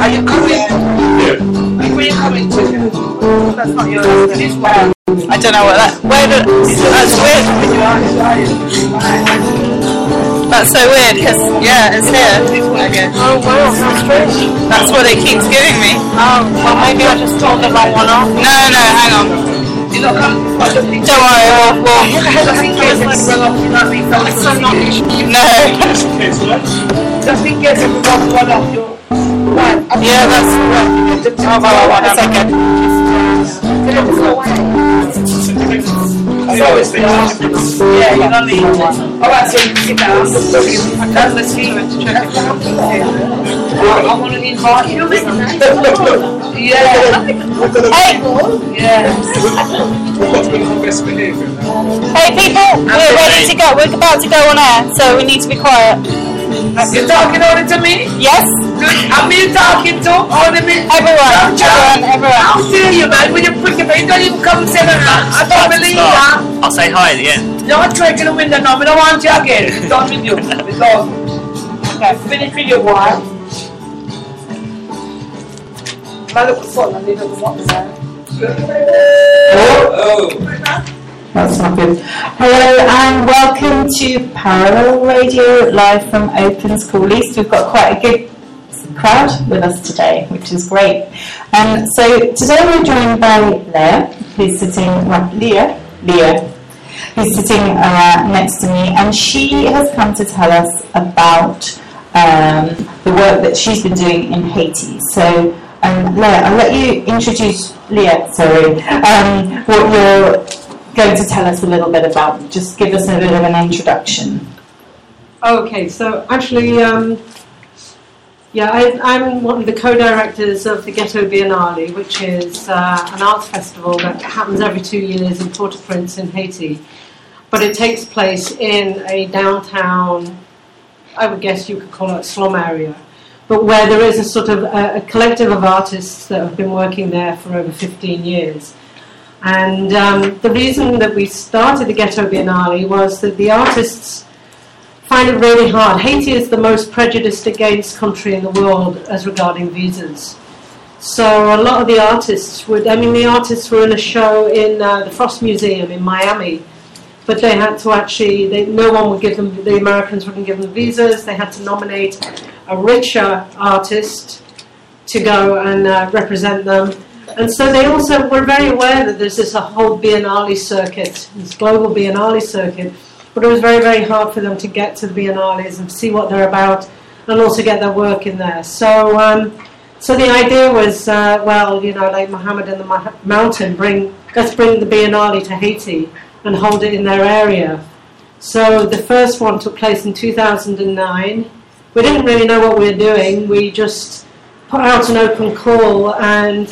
Are you coming? Yeah. Are you coming to? That's not your this one. I don't know what that. Where the, that's. That's so weird because yeah, it's here. Oh wow, how strange. That's what it keeps giving me. Oh, well maybe I just told the right one off. No, no, hang on. You not. Don't worry, we'll. we'll just in case it's well off, you know what I mean? So it's so not. No. Just in case it was one off your. Right. Yeah, that's. Oh, well, well, one second. Yeah, you know me. Alright, so you sit down. That's the team. I want to invite you. Yeah. Hey. Yeah. Hey people, we're ready to go. We're about to go on air, so we need to be quiet. You're talking only to me? Yes. I'm you talking to only me? Everyone, everyone, everyone. How dare you, man? When you put your face, don't even come and say that. I don't believe that. I'll say hi at the end. You're drinking the window now. We don't want you again. Done with you. Because, okay, finish with your wife. My little son, I need to want to say. That's not good. Hello and welcome to Parallel Radio live from Open School East. We've got quite a good crowd with us today, which is great. Um, so today we're joined by Leah, who's sitting, well, Leah, Leah, who's sitting uh, next to me, and she has come to tell us about um, the work that she's been doing in Haiti. So, um, Leah, I'll let you introduce Leah. Sorry, um, what you're going to tell us a little bit about. Just give us a bit of an introduction. Okay, so actually, um, yeah, I, I'm one of the co-directors of the Ghetto Biennale, which is uh, an arts festival that happens every two years in Port-au-Prince in Haiti. But it takes place in a downtown, I would guess you could call it a slum area, but where there is a sort of a, a collective of artists that have been working there for over 15 years. And um, the reason that we started the Ghetto Biennale was that the artists find it really hard. Haiti is the most prejudiced against country in the world as regarding visas. So a lot of the artists would, I mean, the artists were in a show in uh, the Frost Museum in Miami, but they had to actually, they, no one would give them, the Americans wouldn't give them visas. They had to nominate a richer artist to go and uh, represent them. And so they also were very aware that there's this whole Biennale circuit, this global Biennale circuit, but it was very, very hard for them to get to the Biennales and see what they're about and also get their work in there. So, um, so the idea was, uh, well, you know, like Muhammad and the Ma- Mountain, bring let's bring the Biennale to Haiti and hold it in their area. So the first one took place in 2009. We didn't really know what we were doing. We just put out an open call and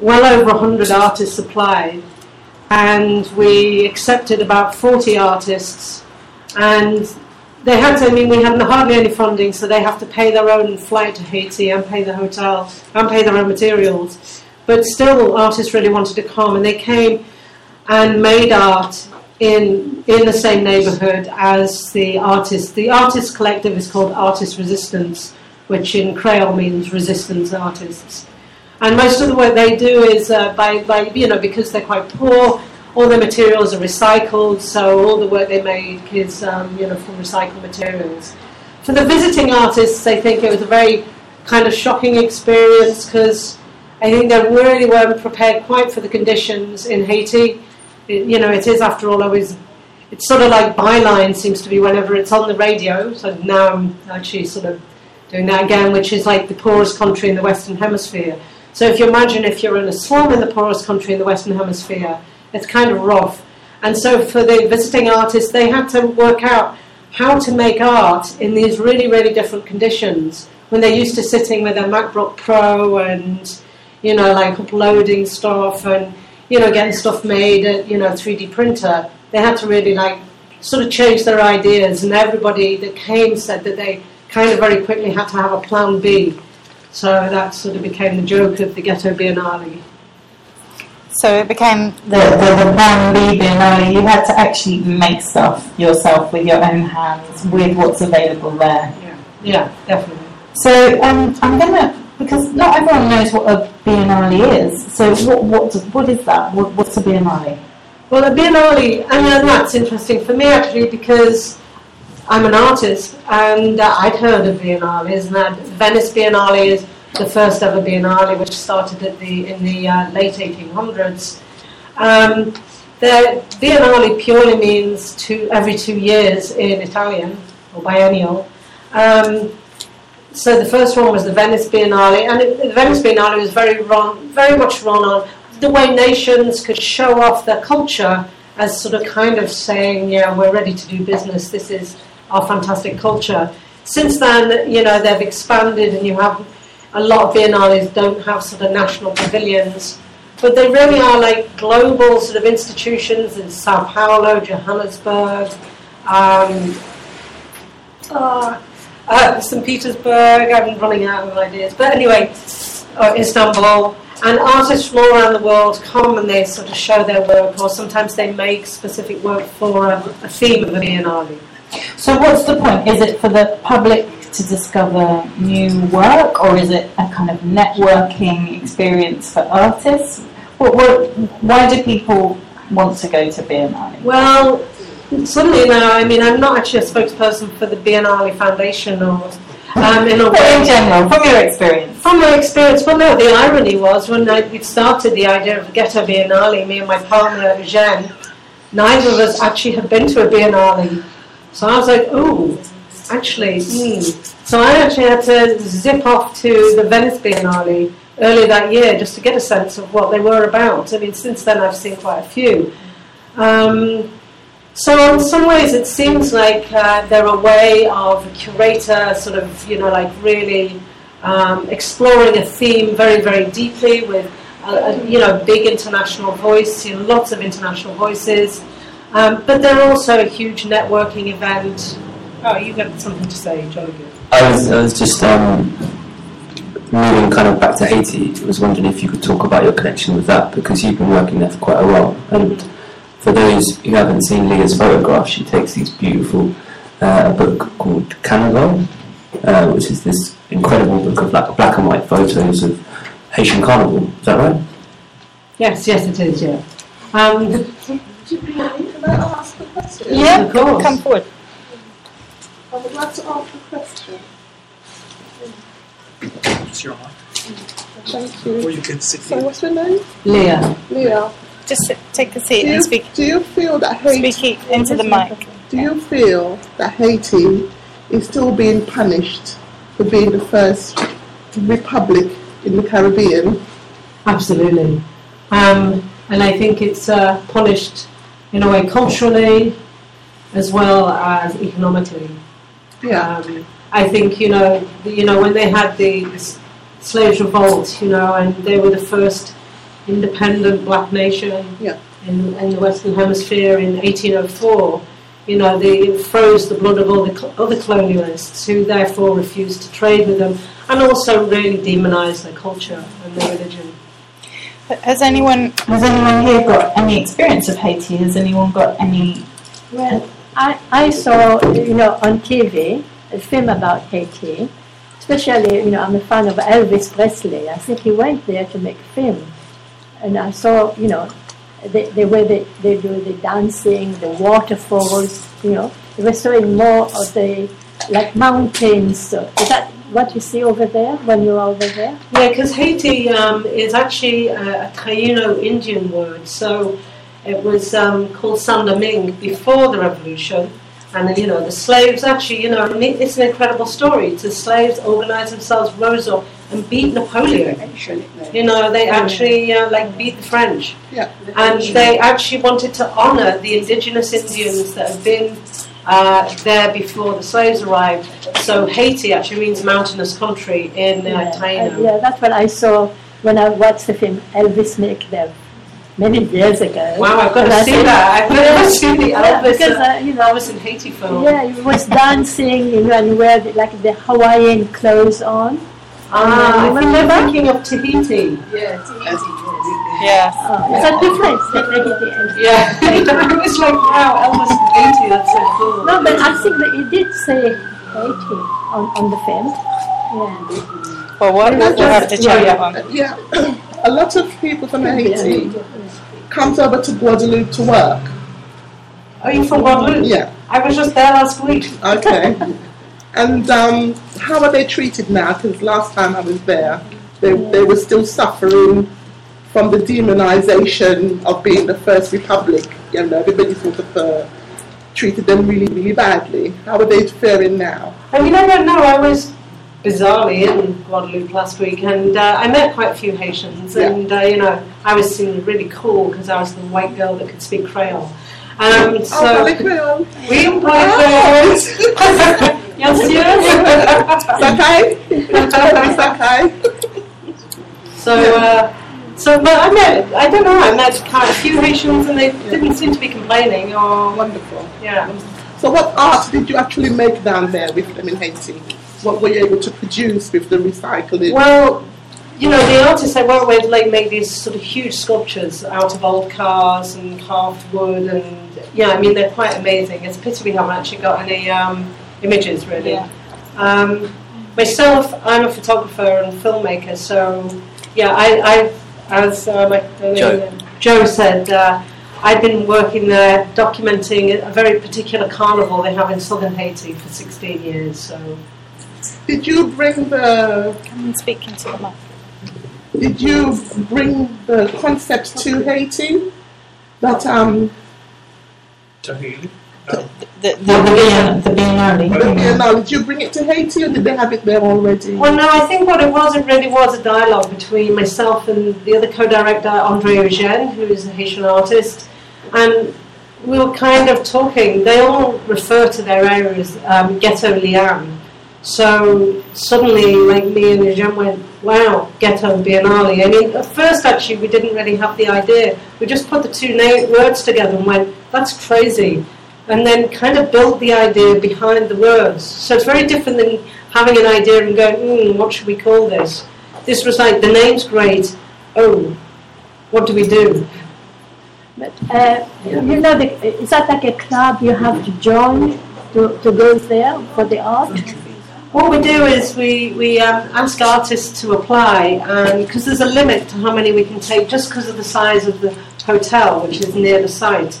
well over 100 artists applied and we accepted about 40 artists and they had I mean, we had hardly any funding, so they have to pay their own flight to Haiti and pay the hotel and pay their own materials. But still, artists really wanted to come, and they came and made art in in the same neighbourhood as the artists. The artist collective is called Atis Rezistans, which in Creole means resistance artists. And most of the work they do is uh, by, by, you know, because they're quite poor, all their materials are recycled, so all the work they make is, um, you know, from recycled materials. For the visiting artists, I think it was a very kind of shocking experience because I think they really weren't prepared quite for the conditions in Haiti. It, you know, it is, after all, always, it's sort of like byline seems to be whenever it's on the radio. So now I'm actually sort of doing that again, which is like the poorest country in the Western Hemisphere. So if you imagine if you're in a slum in the poorest country in the Western Hemisphere, it's kind of rough. And so for the visiting artists, they had to work out how to make art in these really, really different conditions when they're used to sitting with their MacBook Pro and, you know, like uploading stuff and, you know, getting stuff made at, you know, 3D printer. They had to really like sort of change their ideas and everybody that came said that they kind of very quickly had to have a plan B So that sort of became the joke of the Ghetto Biennale. So it became the, the, the Van Lee Biennale. You had to actually make stuff yourself with your own hands with what's available there. Yeah, yeah, definitely. So um, I'm gonna because not everyone knows what a biennale is. So what what what is that? What, what's a biennale? Well, a biennale, I mean, that's interesting for me actually because I'm an artist and uh, I'd heard of biennales, and that Venice Biennale is the first ever biennale, which started the in the uh, late 1800s. Um, the biennale purely means two, every two years in Italian or biennial. Um, so the first one was the Venice Biennale, and it, the Venice Biennale was very run, very much run on the way nations could show off their culture as sort of kind of saying, yeah, we're ready to do business. This is our fantastic culture. Since then, you know, they've expanded, and you have a lot of biennales don't have sort of national pavilions, but they really are like global sort of institutions in Sao Paulo, Johannesburg, um, uh, uh, St. Petersburg. I'm running out of ideas, but anyway, uh, Istanbul. And artists from all around the world come and they sort of show their work, or sometimes they make specific work for a, a theme of a biennale. So what's the point? Is it for the public to discover new work, or is it a kind of networking experience for artists? What, what, why do people want to go to Biennale? Well, suddenly now, I mean, I'm not actually a spokesperson for the Biennale Foundation or um, in in general, from your experience. From my experience, well, no, the irony was when I, we started the idea of Ghetto Biennale, me and my partner, Jeanne, neither of us actually had been to a Biennale. So I was like, oh, actually, hmm. So I actually had to zip off to the Venice Biennale earlier that year just to get a sense of what they were about. I mean, since then I've seen quite a few. Um, so in some ways, it seems like uh, they're a way of a curator sort of, you know, like really um, exploring a theme very, very deeply with, a, a, you know, big international voice, you know, lots of international voices. Um, but they're also a huge networking event. Oh, you've got something to say, jolly good. I was, I was just um, moving kind of back to Haiti. I was wondering if you could talk about your connection with that because you've been working there for quite a while. And for those who haven't seen Leah's photographs, she takes these beautiful uh, book called Carnival, uh, which is this incredible book of black, black and white photos of Haitian Carnival. Is that right? Yes, yes, it is, yeah. Um, Can I question? Yeah, of course. come forward. I would like to ask a question. It's your mic. Thank you. Or you. you can sit So here. what's your name? Leah. Leah. Just sit, take a seat Do you, and speak, do you feel that Haiti speak into the mic. do you feel that Haiti is still being punished for being the first republic in the Caribbean? Absolutely. Um, and I think it's uh, punished in a way culturally as well as economically. Yeah. Um, I think, you know, the, you know, when they had the, the s- slaves revolt, you know, and they were the first independent black nation Yeah. in, in the Western Hemisphere in 1804, you know, they it froze the blood of all the cl- other colonialists who therefore refused to trade with them and also really demonized their culture and their religion. Has anyone has anyone here got any experience of Haiti? Has anyone got any? Well, I, I saw, you know, on TV a film about Haiti. Especially, you know, I'm a fan of Elvis Presley. I think he went there to make a film. And I saw, you know, the, the way they, they do the dancing, the waterfalls, you know, they were showing more of the, like mountains. So is that what you see over there when you're over there? Yeah, because Haiti um, is actually a, a Taino Indian word, so it was um, called Saint Domingue before the revolution. And you know, the slaves actually, you know, it's an incredible story. The slaves organized themselves, rose up, and beat Napoleon. You know, they actually uh, like beat the French, Yeah. and they actually wanted to honor the indigenous Indians that had been uh, there before the slaves arrived. So Haiti actually means mountainous country in uh, yeah, Taino. uh, yeah, that's what I saw when I watched the film Elvis make them many years ago. Wow, I've got to see that. I've never seen the Yeah, Elvis, because, uh, uh, you know, Elvis in Haiti film. Yeah, he was dancing, you know, and wear the, like the Hawaiian clothes on. Ah, I think Remember? they're thinking of Tahiti. Yes. Oh, it's a difference. that Yeah. I was like, wow, Elvis eighty. that's so cool. No, but I think that you did say Haiti on, on the film. Yeah. Well, what? We'll have to just- check that right, one. Yeah, a lot of people from Haiti comes over to Guadeloupe to work. Are you from Guadeloupe? Yeah, I was just there last week. okay. and um, how are they treated now? Because last time I was there, they, they were still suffering from the demonization of being the first republic. You know, everybody sort of uh, treated them really, really badly. How are they faring now? I mean, I don't know. I was bizarrely in Guadeloupe last week, and uh, I met quite a few Haitians, Yeah. and uh, you know, I was seen really cool because I was the white girl that could speak Creole. Um, so oh, Valley Creole. we employed Creoles. yes, Sakai? Sakai? So, uh, so, but I met, I don't know, I met quite a few Haitians, and they didn't seem to be complaining, or Wonderful. yeah. So what art did you actually make down there with them in Haiti? What were you able to produce with the recycling? Well, you know, the artists I work with like make these sort of huge sculptures out of old cars and carved wood, and yeah, I mean they're quite amazing. It's a pity we haven't actually got any um, images really. Yeah. Um, myself, I'm a photographer and filmmaker, so yeah, I, I as uh, my, Joe. Joe said. Uh, I've been working there documenting a very particular carnival they have in southern Haiti for 16 years. So Did you bring the I'm speaking to the mic. Did you bring the concepts to Haiti? That um The, The, the, the, Bien- the the Biennale. Biennale, did you bring it to Haiti or did they have it there already? Well, no, I think what it was, it really was a dialogue between myself and the other co-director, Andre Eugène, who is a Haitian artist, and we were kind of talking. They all refer to their area as um, Ghetto Liam. So suddenly, like me and Eugène went, wow, Ghetto Biennale. I mean, at first, actually, we didn't really have the idea. We just put the two na- words together and went, that's crazy. And then kind of built the idea behind the words. So it's very different than having an idea and going, hmm, what should we call this? This was like, the name's great. Oh, what do we do? But uh, you know, the, is that like a club you have to join to, to go there for the art? What we do is we, we um, ask artists to apply, and because there's a limit to how many we can take, just because of the size of the hotel, which is near the site.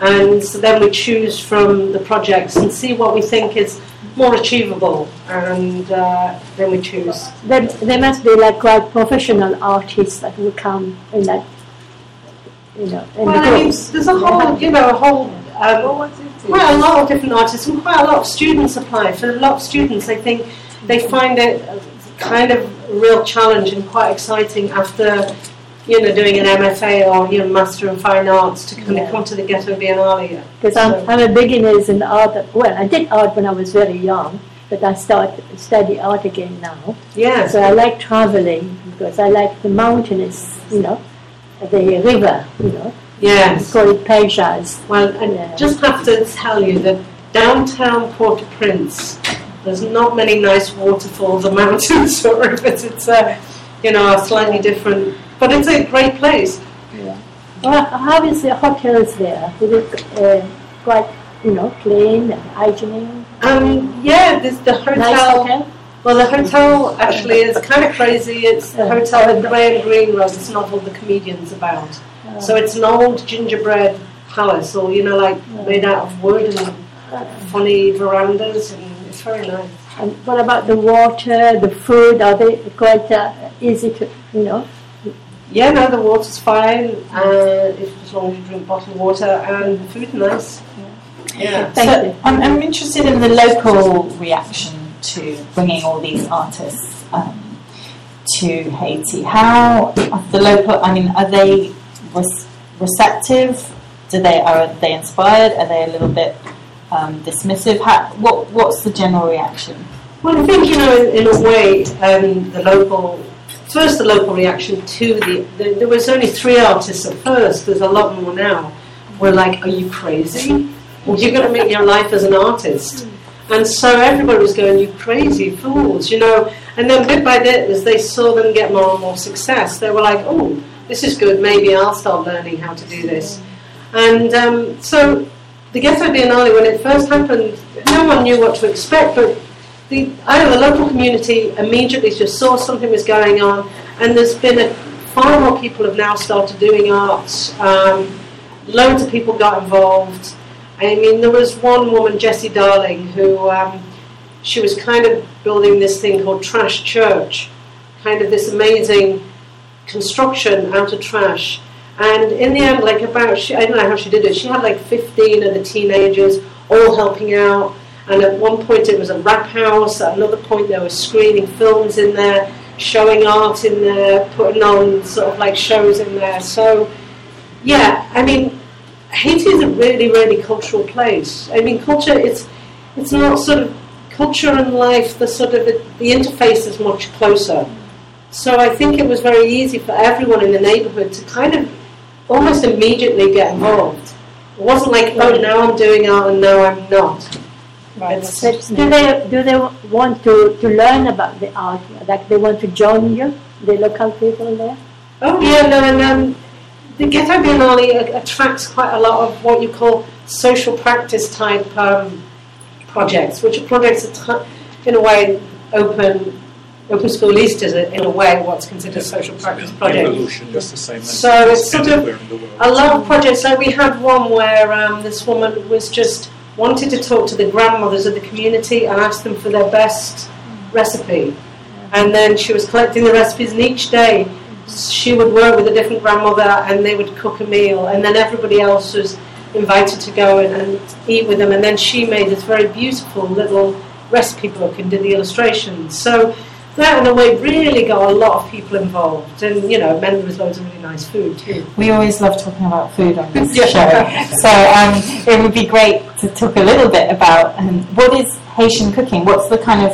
And so then we choose from the projects and see what we think is more achievable, and uh, then we choose. There, there must be like quite professional artists that will come in that, you know, in Well, the I mean, there's a whole, you know, a whole, um, quite a lot of different artists and quite a lot of students apply. For a lot of students, I think they find it kind of a real challenge and quite exciting after, you know, doing an MFA or, you know, Master in Fine Arts to kind Yeah. of come to the Ghetto Biennale. Because So- I'm, I'm a beginner in art. Well, I did art when I was very young, but I start study art again now. Yeah. So I like traveling because I like the mountainous, you know, the river, you know. We Yes. call it paysage. Well, I Yeah. just have to tell you that downtown Port-au-Prince, there's not many nice waterfalls or mountains or rivers. It's a, you know, a slightly different, but it's a great place. Yeah. Well, how is the hotels there? Is it uh, quite, you know, clean and hygienic? Um, yeah, there's the hotel. Nice hotel? Well, the hotel actually is kind of crazy. It's the hotel that Graham Greene wrote this novel, The Comedians, about. So it's an old gingerbread palace, or you know, like made out of wood and funny verandas, and it's very nice. And what about the water, the food? Are they quite uh, easy to, you know? Yeah, no, the water's fine, uh, if, as long as you drink bottled water, and the food's nice. Yeah. Thank so you. I'm, I'm interested in the local reaction to bringing all these artists um, to Haiti. How are the local? I mean, are they res- receptive? Do they are they inspired? Are they a little bit um, dismissive? How, what what's the general reaction? Well, I think you know, in, in a way, um, the local first the local reaction to the, the there was only three artists at first. There's a lot more now. We're like, are you crazy? You're going to make your life as an artist. And so everybody was going, you crazy fools, you know. And then bit by bit, as they saw them get more and more success, they were like, oh, this is good, maybe I'll start learning how to do this. And um, so the Ghetto Biennale, when it first happened, no one knew what to expect, but the, I know the local community immediately just saw something was going on, and there's been a, far more people have now started doing arts. Um, loads of people got involved. I mean, there was one woman, Jesse Darling, who um, she was kind of building this thing called Trash Church, kind of this amazing construction out of trash. And in the end, like about, she, I don't know how she did it, she had like 15 of the teenagers all helping out. And at one point it was a rap house, at another point they were screening films in there, showing art in there, putting on sort of like shows in there. So, yeah, I mean, Haiti is a really, really cultural place. I mean, culture, it's, it's not sort of culture and life, the sort of, the, the interface is much closer. So I think it was very easy for everyone in the neighbourhood to kind of almost immediately get involved. It wasn't like, oh, now I'm doing art and now I'm not. Right. do they do they want to, to learn about the art? Like they want to join you, the local people there? Oh yeah, no, and um, the Ghetto Biennale attracts quite a lot of what you call social practice type um, projects, which are projects that, in a way, open Open School East is, a, in a way, what's considered a social practice project. Evolution, just the same. So it's sort of a lot of projects. So we had one where um, this woman was just wanted to talk to the grandmothers of the community and ask them for their best recipe. And then she was collecting the recipes, and each day she would work with a different grandmother and they would cook a meal, and then everybody else was invited to go and, and eat with them. And then she made this very beautiful little recipe book and did the illustrations. So that in a way really got a lot of people involved and you know meant there was loads of really nice food too. We always love talking about food on this show. So um, it would be great to talk a little bit about um, what is Haitian cooking? What's the kind of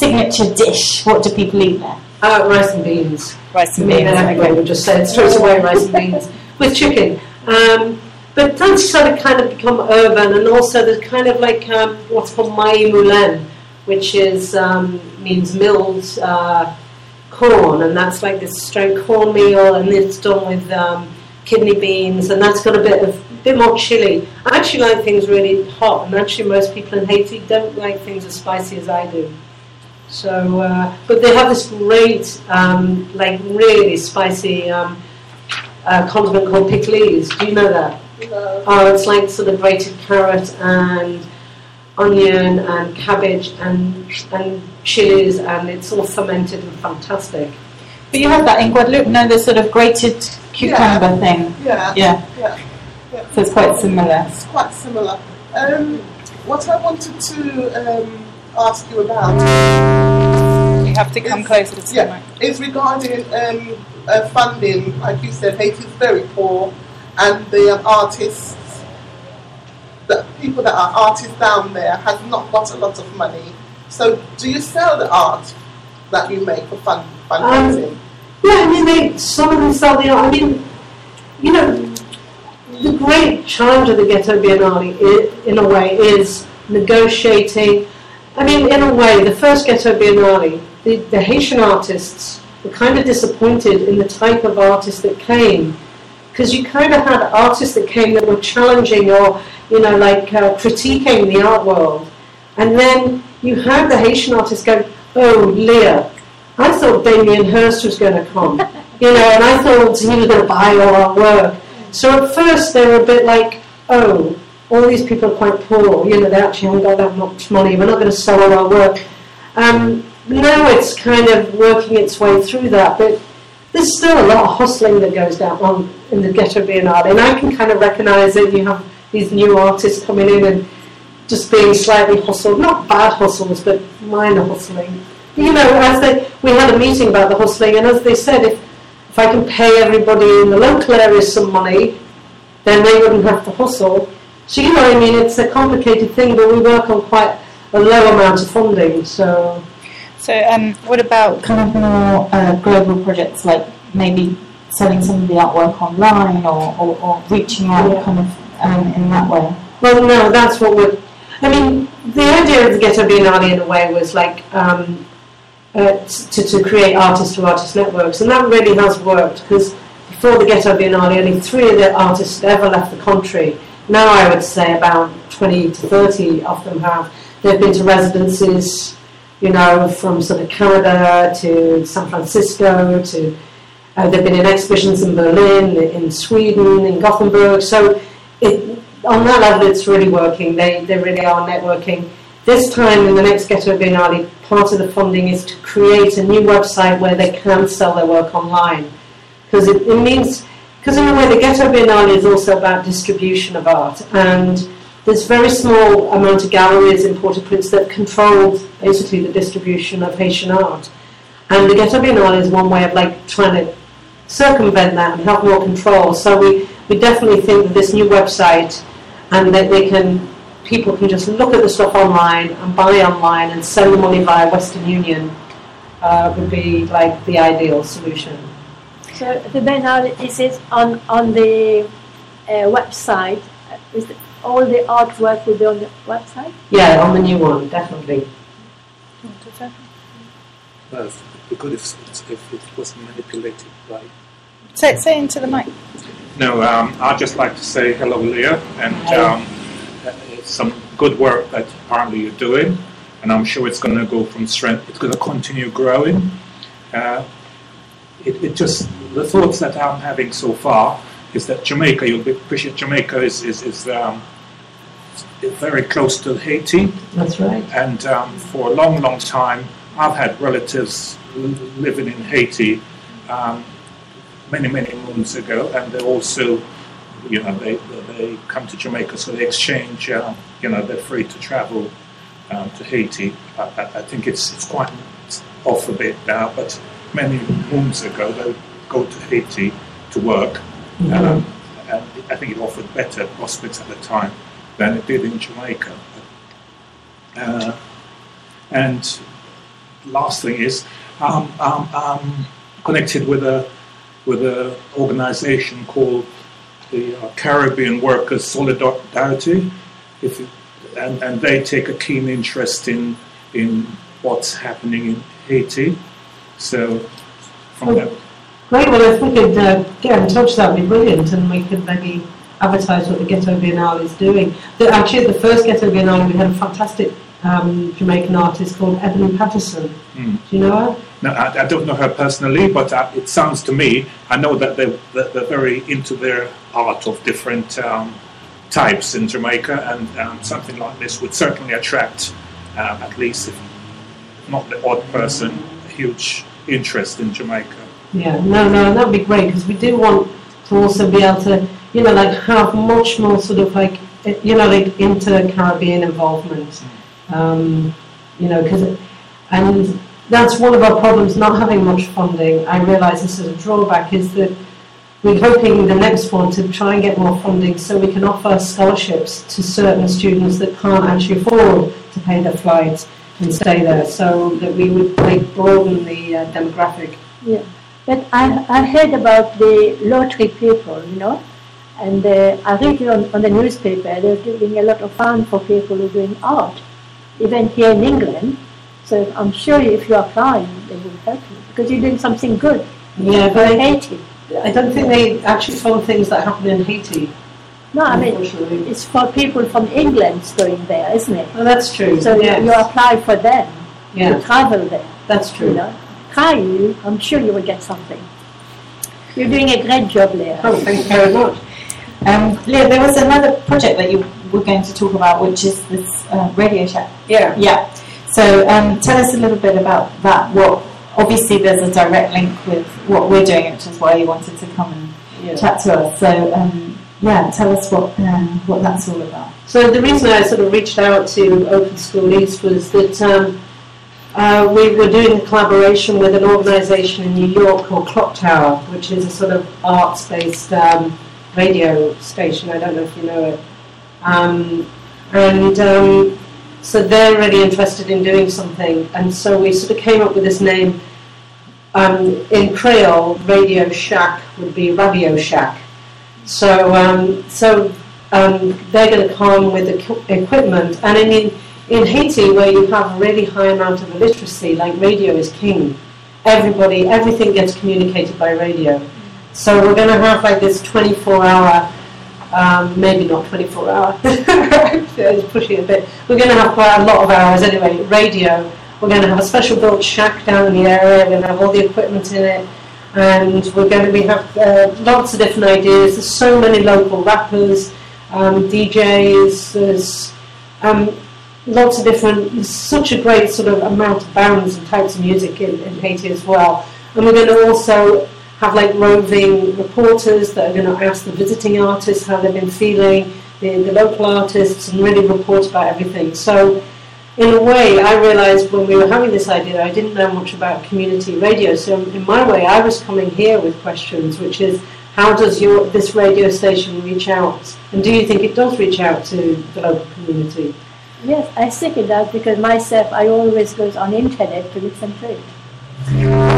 signature dish? What do people eat there? Uh, rice and beans. Rice and beans. Anyway we just said straight away rice and beans with chicken. Um, but that's sort of kind of become urban and also there's kind of like um, what's called maï moulin which is um, means milled uh, corn, and that's like this straight cornmeal, and it's done with um, kidney beans, and that's got a bit of bit more chili. I actually like things really hot, and actually most people in Haiti don't like things as spicy as I do. So, uh, but they have this great, um, like really spicy um, uh, condiment called pikliz. Do you know that? No. Oh, it's like sort of grated carrot and onion and cabbage and and chilies, and it's all fermented and fantastic. But you have that in Guadeloupe, no, the sort of grated cucumber yeah. thing. Yeah. yeah. Yeah. yeah. So it's quite similar. It's quite similar. Um, what I wanted to um, ask you about. You have to come is, closer to yeah, mic. is regarding um, uh, funding. Like you said, Haiti is very poor, and the um, artists the people that are artists down there has not got a lot of money. So do you sell the art that you make for fun fundraising? Um, yeah, I mean, they, some of them sell the art. I mean, you know, the great challenge of the Ghetto Biennale, in a way, is negotiating. I mean, in a way, the first Ghetto Biennale, the, the Haitian artists were kind of disappointed in the type of artists that came because you kind of had artists that came that were challenging or you know like uh, critiquing the art world, and then you had the Haitian artists go, "Oh, Leah, I thought Damien Hirst was going to come, you know, and I thought he was going to buy all our work." So at first they were a bit like, "Oh, all these people are quite poor, you know, they actually haven't got that much money. We're not going to sell all our work." Um, now it's kind of working its way through that, but there's still a lot of hustling that goes down on in the Ghetto Biennale, and I can kind of recognise it. You have these new artists coming in and just being slightly hustled, not bad hustles, but minor hustling. You know, as they, we had a meeting about the hustling, and as they said, if, if I can pay everybody in the local area some money, then they wouldn't have to hustle. So, you know, I mean, it's a complicated thing, but we work on quite a low amount of funding, so. So, um, what about kind of more uh, global projects, like maybe selling some of the artwork online or, or, or reaching out yeah. kind of um, in that way? Well, no, that's what we're. I mean, the idea of the Ghetto Biennale in a way was like um, uh, to, to create artist to artist networks, and that really has worked because before the Ghetto Biennale, only three of the artists ever left the country. Now I would say about 20 to 30 of them have. They've been to residencies, you know, from sort of Canada to San Francisco to uh, they've been in exhibitions in Berlin, in Sweden, in Gothenburg. So it, on that level, it's really working. They, they really are networking. This time in the next Ghetto Biennale, part of the funding is to create a new website where they can sell their work online. Because it, it means, because in a way, the Ghetto Biennale is also about distribution of art. And there's very small amount of galleries in Port-au-Prince that control basically the distribution of Haitian art. And the Ghetto Biennale is one way of like trying to circumvent that and have more control. So we, we definitely think that this new website and that they can people can just look at the stuff online and buy online and send the money via Western Union uh, would be like the ideal solution. So the Biennale is it on on the uh, website? Is the, all the artwork will be on the website? Yeah, on the new one, definitely. Well, it would be good if, if it wasn't manipulated by Say, say into the mic. No, um, I'd just like to say hello, Leah, and um, some good work that apparently you're doing, and I'm sure it's going to go from strength. It's going to continue growing. Uh, it, it, just the thoughts that I'm having so far is that Jamaica, you'll be appreciate Jamaica is is, is um, very close to Haiti. That's right. And um, for a long, long time, I've had relatives living in Haiti. Um, many, many moons ago, and they also, you know, they, they come to Jamaica, so they exchange, uh, you know, they're free to travel um, to Haiti. I, I, think it's, it's quite off a bit now, but many moons ago, they go to Haiti to work, mm-hmm. um, and I think it offered better prospects at the time than it did in Jamaica. Uh, and last thing is, um, um, um connected with a with an organization called the uh, Caribbean Workers Solidarity, if and, and they take a keen interest in in what's happening in Haiti. So, from well, that. Great. Well, if we could uh, get in touch, that would be brilliant, and we could maybe advertise what the Ghetto Biennale is doing. The, actually, at the first Ghetto Biennale, we had a fantastic um, Jamaican artist called Ebony Patterson. Mm. Do you know her? No, I, I, don't know her personally, but uh, it sounds to me, I know that, they, that they're very into their art of different um, types in Jamaica, and um, something like this would certainly attract, uh, at least if not the odd person, a huge interest in Jamaica. Yeah, no, no, that would be great because we do want to also be able to, you know, like have much more sort of like, you know, like inter Caribbean involvement. Mm. Um, you know, because, and that's one of our problems, not having much funding. I realise this is a drawback, is that we're hoping the next one to try and get more funding so we can offer scholarships to certain students that can't actually afford to pay their flights and stay there, so that we would like, broaden the uh, demographic. Yeah, but I, I heard about the lottery people, you know, and uh, I read on, on the newspaper they're giving a lot of fund for people who are doing art, even here in England so I'm sure if you apply, they will help you because you're doing something good. Yeah, but Haiti. I don't think they actually fund things that happen in Haiti. No, I mean it's for people from England going there, isn't it? Well, that's true. So yes. you apply for them yeah. to travel there. That's true. You know, try you. I'm sure you will get something. You're doing a great job, Leah. Oh, thank you very much. Um, Leah, there was another project that you were going to talk about, which is this uh, Radio Shack. Yeah. Yeah. So um, tell us a little bit about that. What obviously there's a direct link with what we're doing, which is why you wanted to come and yeah. chat to us. So um, yeah, tell us what um, what that's all about. So the reason I sort of reached out to Open School East was that. Um, uh, we were doing a collaboration with an organisation in New York called Clock Tower, which is a sort of arts-based um, radio station. I don't know if you know it. Um, and so they're really interested in doing something, and so we sort of came up with this name. Um, in Creole, Radio Shack would be Radio Shack. So, um, so um, they're going to come with equ- equipment, and in in Haiti, where you have a really high amount of illiteracy, like radio is king. Everybody, everything gets communicated by radio. So we're going to have like this 24 hour, um, maybe not 24 hour, pushing it a bit. We're going to have quite a lot of hours anyway, radio. We're going to have a special built shack down in the area, we're going to have all the equipment in it, and we're going to be have uh, lots of different ideas. There's so many local rappers, um, DJs, there's um, lots of different, such a great sort of amount of bands and types of music in, in Haiti as well. And we're going to also have like roving reporters that are going to ask the visiting artists how they've been feeling, the, the local artists, and really report about everything. So, in a way, I realised when we were having this idea, I didn't know much about community radio. So, in my way, I was coming here with questions, which is how does your this radio station reach out, and do you think it does reach out to the local community? Yes, I think it does because myself, I always go on internet to listen to it.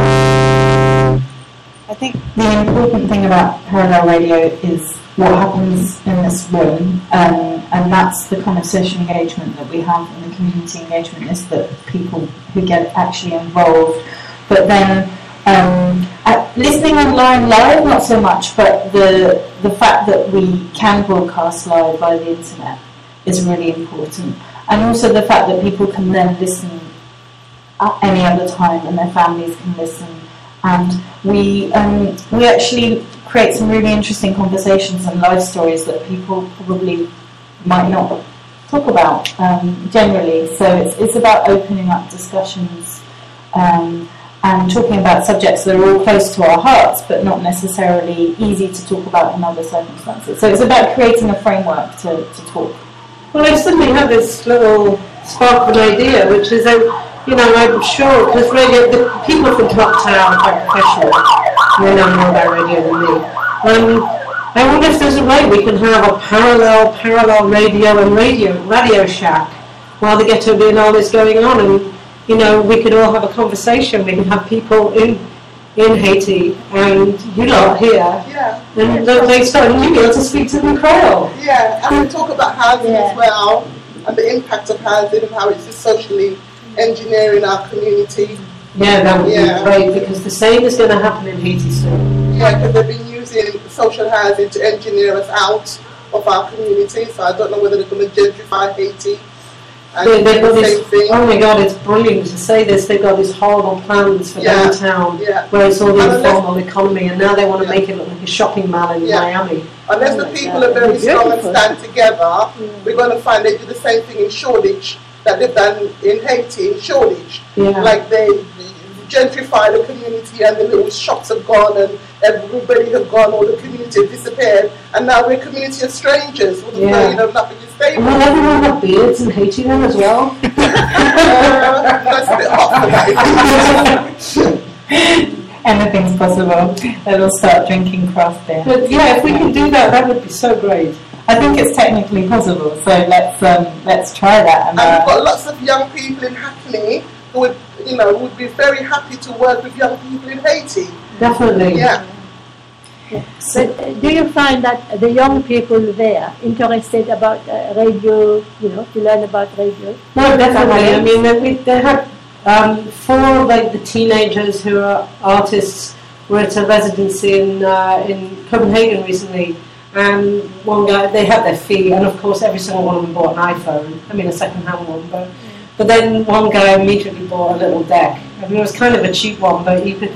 I think the important thing about parallel radio is what happens in this room, um, and that's the kind of social engagement that we have in the community engagement is that people who get actually involved. But then um, listening online live, not so much, but the the fact that we can broadcast live via the internet is really important, and also the fact that people can then listen at any other time and their families can listen and we um, we actually create some really interesting conversations and life stories that people probably might not talk about um, generally. So it's it's about opening up discussions um, and talking about subjects that are all close to our hearts, but not necessarily easy to talk about in other circumstances. So it's about creating a framework to, to talk. Well, I suddenly have this little spark of an idea, which is that you know, I'm sure, because radio, the people from Top Town are quite professional. They know more about radio than me. Um, I wonder if there's a way we can have a parallel, parallel radio and radio, radio shack while the ghetto biennale is going on, and you know, we could all have a conversation. We can have people in in Haiti and you lot here, Yeah. and they start and you be able to speak to them in Creole. Yeah, and we talk about housing Yeah. as well, and the impact of housing and how it's just socially engineering our community. Yeah, that would Yeah. be great because the same is going to happen in Haiti soon. Yeah, because they've been using social housing to engineer us out of our community, so I don't know whether they're going to gentrify Haiti. And They, they've got the this, same thing. oh my god, it's brilliant to say this. They've got these horrible plans for Yeah, downtown yeah. where it's all the And informal economy, and now they want to Yeah. make it look like a shopping mall in Yeah. Miami. Unless Oh the people God, are very strong and stand together, we're going to find they do the same thing in Shoreditch that they've done in Haiti, in Shoreditch. Yeah. Like they gentrify the community and the little shops have gone and everybody have gone, all the community have disappeared, and now we're a community of strangers. With Yeah. you know, nothing is And stable. will everyone have beards in Haiti then as well? Uh, that's a bit hot for that. Anything's possible. They'll start drinking craft beer. But yeah, if we can do that, that would be so great. I think it's technically possible, so let's um, let's try that. And, And we've uh, got lots of young people in Hackney who would, you know, would be very happy to work with young people in Haiti. Definitely. Yeah. But uh, do you find that the young people there interested about uh, radio, you know, to learn about radio? No, definitely. I mean, they, we, they had um, four of like the teenagers who are artists were at a residency in uh, in Copenhagen recently, and one guy they had their fee, and of course every single one of them bought an iPhone. I mean, a second-hand one, but but then one guy immediately bought a little deck. I mean, it was kind of a cheap one, but could,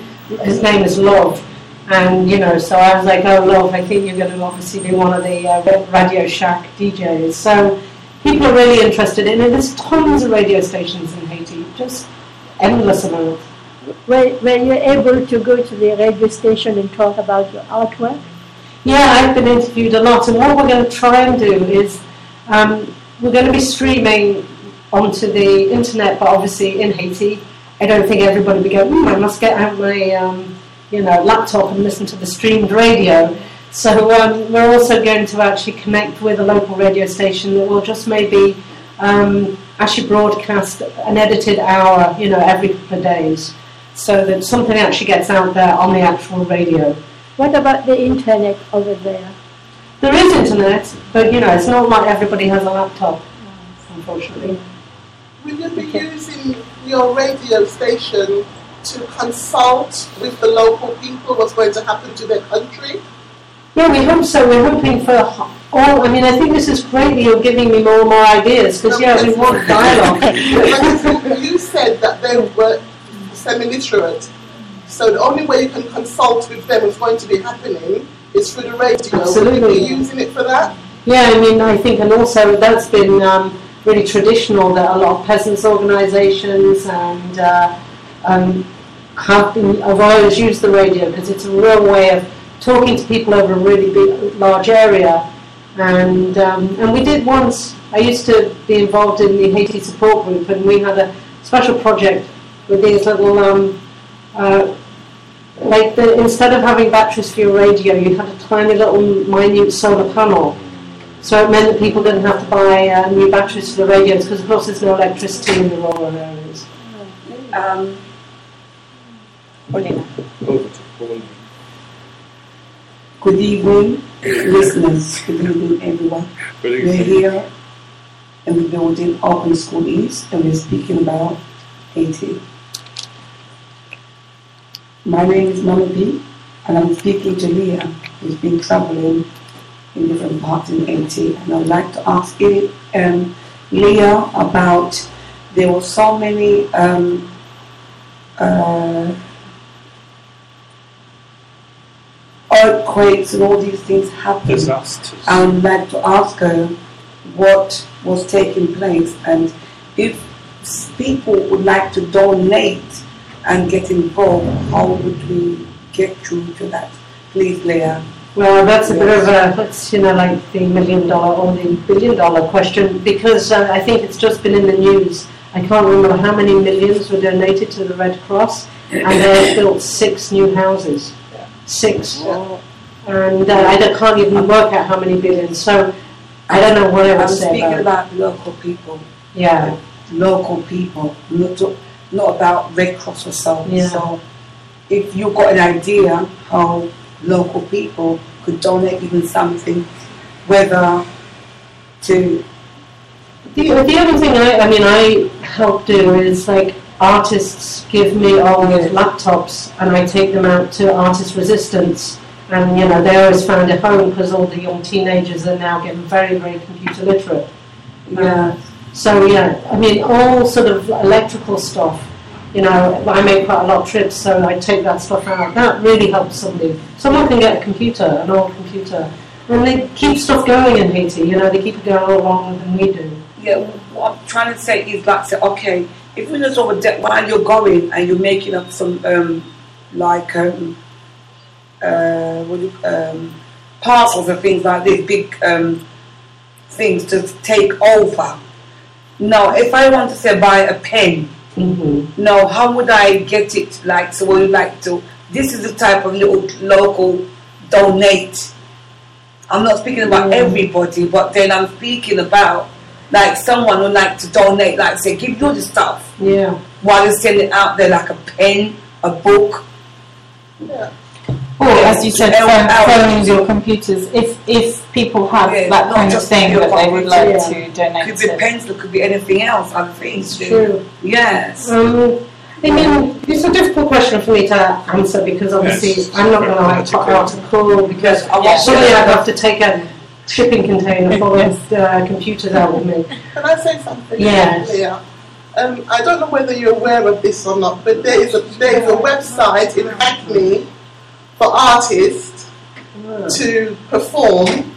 his name is Love. And you know, so I was like, "Oh, Love, I think you're going to obviously be one of the uh, Radio Shack DJs." So people are really interested in it. There's tons of radio stations in Haiti, just endless amount. Were, were you able to go to the radio station and talk about your artwork? Yeah, I've been interviewed a lot, and what we're going to try and do is um, we're going to be streaming onto the internet, but obviously in Haiti. I don't think everybody will go, hmm, I must get out my um, you know laptop and listen to the streamed radio. So um, we're also going to actually connect with a local radio station that will just maybe um, actually broadcast an edited hour, you know, every couple of days, so that something actually gets out there on the actual radio. What about the internet over there? There is internet, but you know, it's not like everybody has a laptop, unfortunately. Will you be using your radio station to consult with the local people what's going to happen to their country? Yeah, we hope so. We're hoping for all. I mean, I think this is great you're giving me more and more ideas because, yeah, we want dialogue. you said that they were semi literate. So the only way you can consult with them is going to be happening is through the radio. Absolutely. Be using it for that? Yeah, I mean, I think, and also that's been um, really traditional that a lot of peasants' organisations and uh, um, have been, have always used the radio because it's a real way of talking to people over a really big, large area. And um, and we did once. I used to be involved in the Haiti support group, and we had a special project with these little um, uh, like the, instead of having batteries for your radio, you had a tiny little minute solar panel. So it meant that people didn't have to buy uh, new batteries for the radios because, of course, there's no electricity in the rural areas. Um, Over to Paul. good evening, listeners. Good evening, everyone. Good We're evening. here in the building Open School East, and we're speaking about Haiti. My name is Mama B, and I'm speaking to Leah, who's been traveling in different parts in Haiti. And I'd like to ask it, um, Leah about there were so many um, uh, earthquakes and all these things happening. Disasters. I would like to ask her what was taking place and if people would like to donate and get involved, how would we get through to that? Please, Leah. Well, that's a bit of a, that's, you know, like the million dollar or the billion dollar question because uh, I think it's just been in the news. I can't remember how many millions were donated to the Red Cross and they built six new houses. Six. And uh, I can't even work out how many billions. So I don't know what I I'm would say speaking about about local people, Yeah. local people, to, not about Red Cross or so. Yeah. So if you've got an idea how local people could donate even something, whether to The, the other thing I, I mean, I help do is like artists give me old laptops and I take them out to Atis Rezistans. And, you know, they always found a home because all the young teenagers are now getting very, very computer literate. yeah. Um, So, yeah, I mean, all sort of electrical stuff. You know, I make quite a lot of trips, so I take that stuff out. That really helps somebody. Someone can get a computer, an old computer, and they keep stuff going in Haiti. You know, they keep it going longer than we do. Yeah, what I'm trying to say is that say, okay, if we just over there while you're going and you're making up some um, like um, uh, you, um, parcels and things like this, big um, things to take over. No, if I want to say buy a pen, Mm-hmm. no, how would I get it? Like, so would you like to? This is the type of little local donate. I'm not speaking about everybody, but then I'm speaking about like someone would like to donate, like say, give you the stuff Yeah. while you send it out there, like a pen, a book. Yeah. Or, as you said, Our- phone- phones or computers. If if people have Yeah, that not kind of thing that they would like Yeah. to donate Could be to. pencil, could be anything else, other things. It's true. Yes. Um, I mean, it's a difficult question for me to answer because obviously Yes. I'm not going to like put out a call because I want suddenly I'd have to take a shipping container full of uh, computers out with me. Can I say something? Yes. Leah? Um, I don't know whether you're aware of this or not, but there is a there is a website in Hackney for artists to perform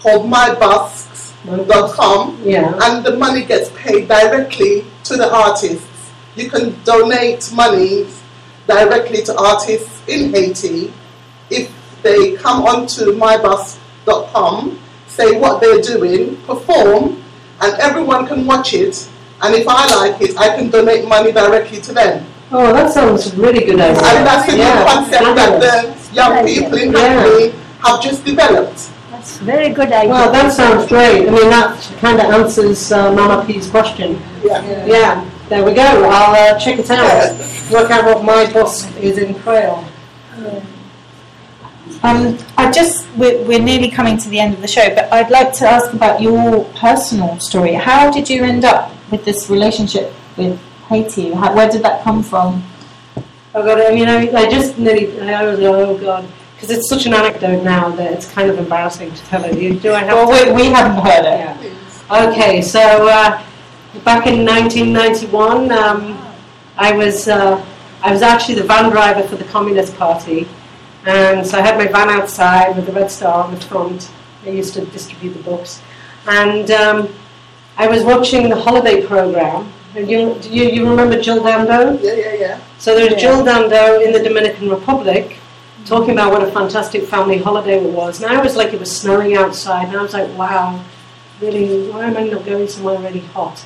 called mybusks.com, Yeah. and the money gets paid directly to the artists. You can donate money directly to artists in Haiti if they come onto mybus.com, say what they're doing, perform, and everyone can watch it. And if I like it, I can donate money directly to them. Oh, that sounds really good idea. And that's a new Yeah, concept that the young people in Yeah. Hackney have just developed. That's very good idea. Well, that sounds great. I mean, that kind of answers uh, Mama P's question. Yeah. Yeah, there we go. I'll uh, check it out. Work out what my boss is in Creole. Um, I just we're, we're nearly coming to the end of the show, but I'd like to ask about your personal story. How did you end up with this relationship with Haiti? How, where did that come from? Oh God, I mean, I, I just nearly, I was like, oh God, because it's such an anecdote now that it's kind of embarrassing to tell it. Do I have Well, to? we, we haven't heard it. Yeah. Okay, so uh, back in 1991, um, I was uh, I was actually the van driver for the Communist Party, and so I had my van outside with the red star on the front. I used to distribute the books, and um, I was watching the holiday program. You, do you, you remember Jill Dando? Yeah, yeah, yeah. So there was Jill Dando in the Dominican Republic talking about what a fantastic family holiday it was. And I was like, it was snowing outside, and I was like, wow, really, why am I not going somewhere really hot?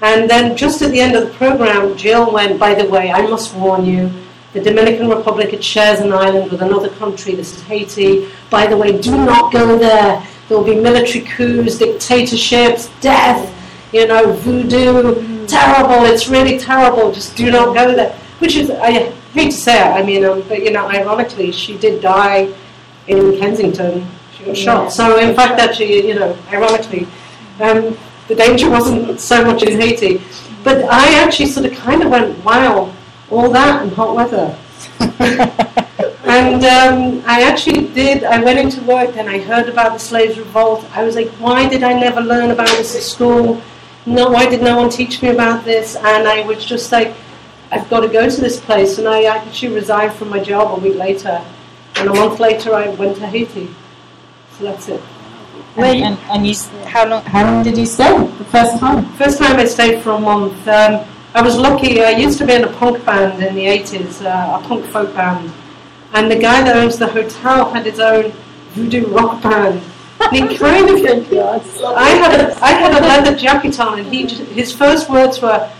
And then just at the end of the program, Jill went, by the way, I must warn you, the Dominican Republic, it shares an island with another country, this is Haiti. By the way, do not go there. There will be military coups, dictatorships, death, you know, voodoo. Terrible, it's really terrible. Just do not go there. Which is, I hate to say it, I mean, um, but you know, ironically, she did die in Kensington. She got shot. So, in fact, actually, you know, ironically, um, the danger wasn't so much in Haiti. But I actually sort of kind of went, wow, all that and hot weather. and um, I actually did, I went into work and I heard about the slaves' revolt. I was like, why did I never learn about this at school? No, why did no one teach me about this? And I was just like, I've got to go to this place. And I actually resigned from my job a week later. And a month later, I went to Haiti. So that's it. And, and, and you, how long? How long did you stay the first time? First time I stayed for a month. Um, I was lucky. I used to be in a punk band in the 80s, uh, a punk folk band. And the guy that owns the hotel had his own voodoo rock band. He kind of, I had a, I had a leather jacket on, and he, j- his first words were,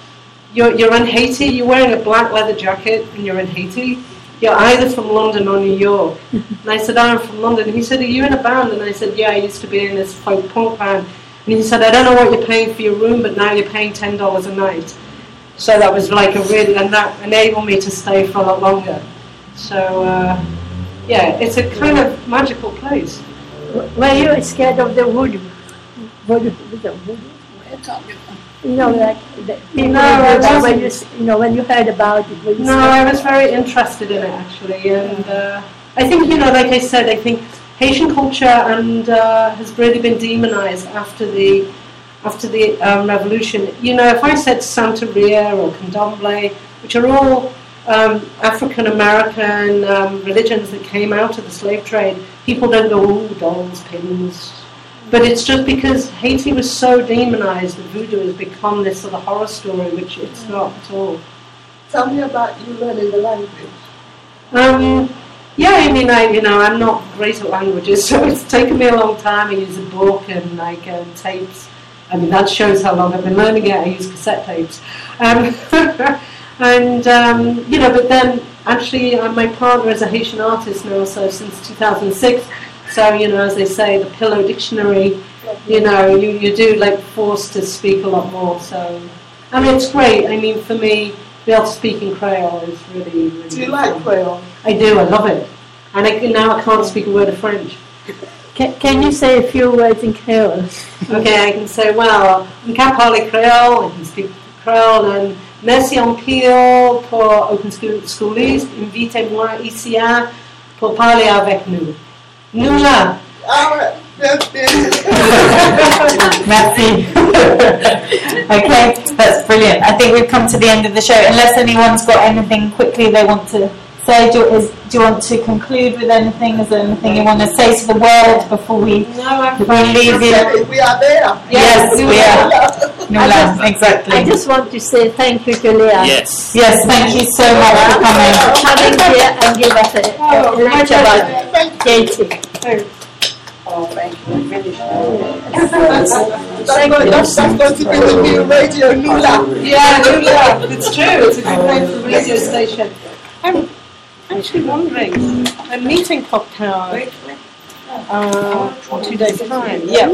you're, you're in Haiti, you're wearing a black leather jacket, and you're in Haiti. You're either from London or New York. And I said, I'm from London. He said, Are you in a band? And I said, Yeah, I used to be in this folk punk band. And he said, I don't know what you're paying for your room, but now you're paying $10 a night. So that was like a really, and that enabled me to stay for a lot longer. So, uh, yeah, it's a kind of magical place. Were you scared of the voodoo? Voodoo, the voodoo? You know, like the people No, I do that when you you know when you heard about it. you No. I was very interested in it actually, and uh, I think you know, like I said, I think Haitian culture and uh, has really been demonized after the after the um, revolution. You know, if I said Santeria or Candomblé, which are all um, African American um, religions that came out of the slave trade, people don't go, "Oh, dolls, pins." But it's just because Haiti was so demonized that voodoo has become this sort of horror story, which it's not at all. Tell me about you learning the language. Um, yeah, I mean, I you know, I'm not great at languages, so it's taken me a long time. I use a book and like um, tapes. I mean, that shows how long I've been learning it. I use cassette tapes, um, and um, you know, but then actually, uh, my partner is a Haitian artist now, so since 2006. So you know, as they say, the Pillow Dictionary. You know, you, you do like forced to speak a lot more. So, I mean, it's great. I mean, for me, to be able to speak in Creole is really, really. Do you like fun. Creole? I do, I love it. And I, can- now I can't speak a word of French. Can, can you say a few words in Creole? Okay, I can say, well, on can parler Creole, I can speak Creole, and merci en pile pour Open School Schoolies, invitez-moi ici hein, pour parler avec nous. Nous là. All ah, right. Yes, yes. Merci. okay, that's brilliant. I think we've come to the end of the show. Unless anyone's got anything quickly they want to say, do, is, do you want to conclude with anything? Is there anything you want to say to the world before we, No, I'm before we leave you? we are there. Yes, we are. I Nuala, just- exactly. I just want to say thank you to Leah. Yes. Yes, thank you so much for coming. Coming here and give us a, a Oh, my lecture about Thank you. Haiti. Oh, that's, that's, going, that's, that's going to be the new radio Nula. Yeah, no, yeah, it's true. It's a good oh, name for a radio station. I'm actually wondering, I'm meeting Clocktower uh, in two days' time. Yeah.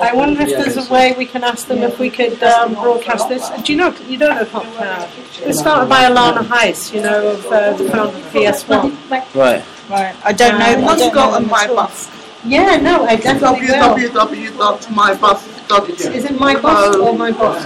I wonder if there's a way we can ask them if we could um, broadcast this. Do you know? You don't know Clocktower? It was started by Alanna Heiss, you know, of uh, the founder of PS1. Right. Right. I don't know. I I must don't go on my bus. Yeah, no, I definitely will. www.mybus.com Is it my bus or my boss?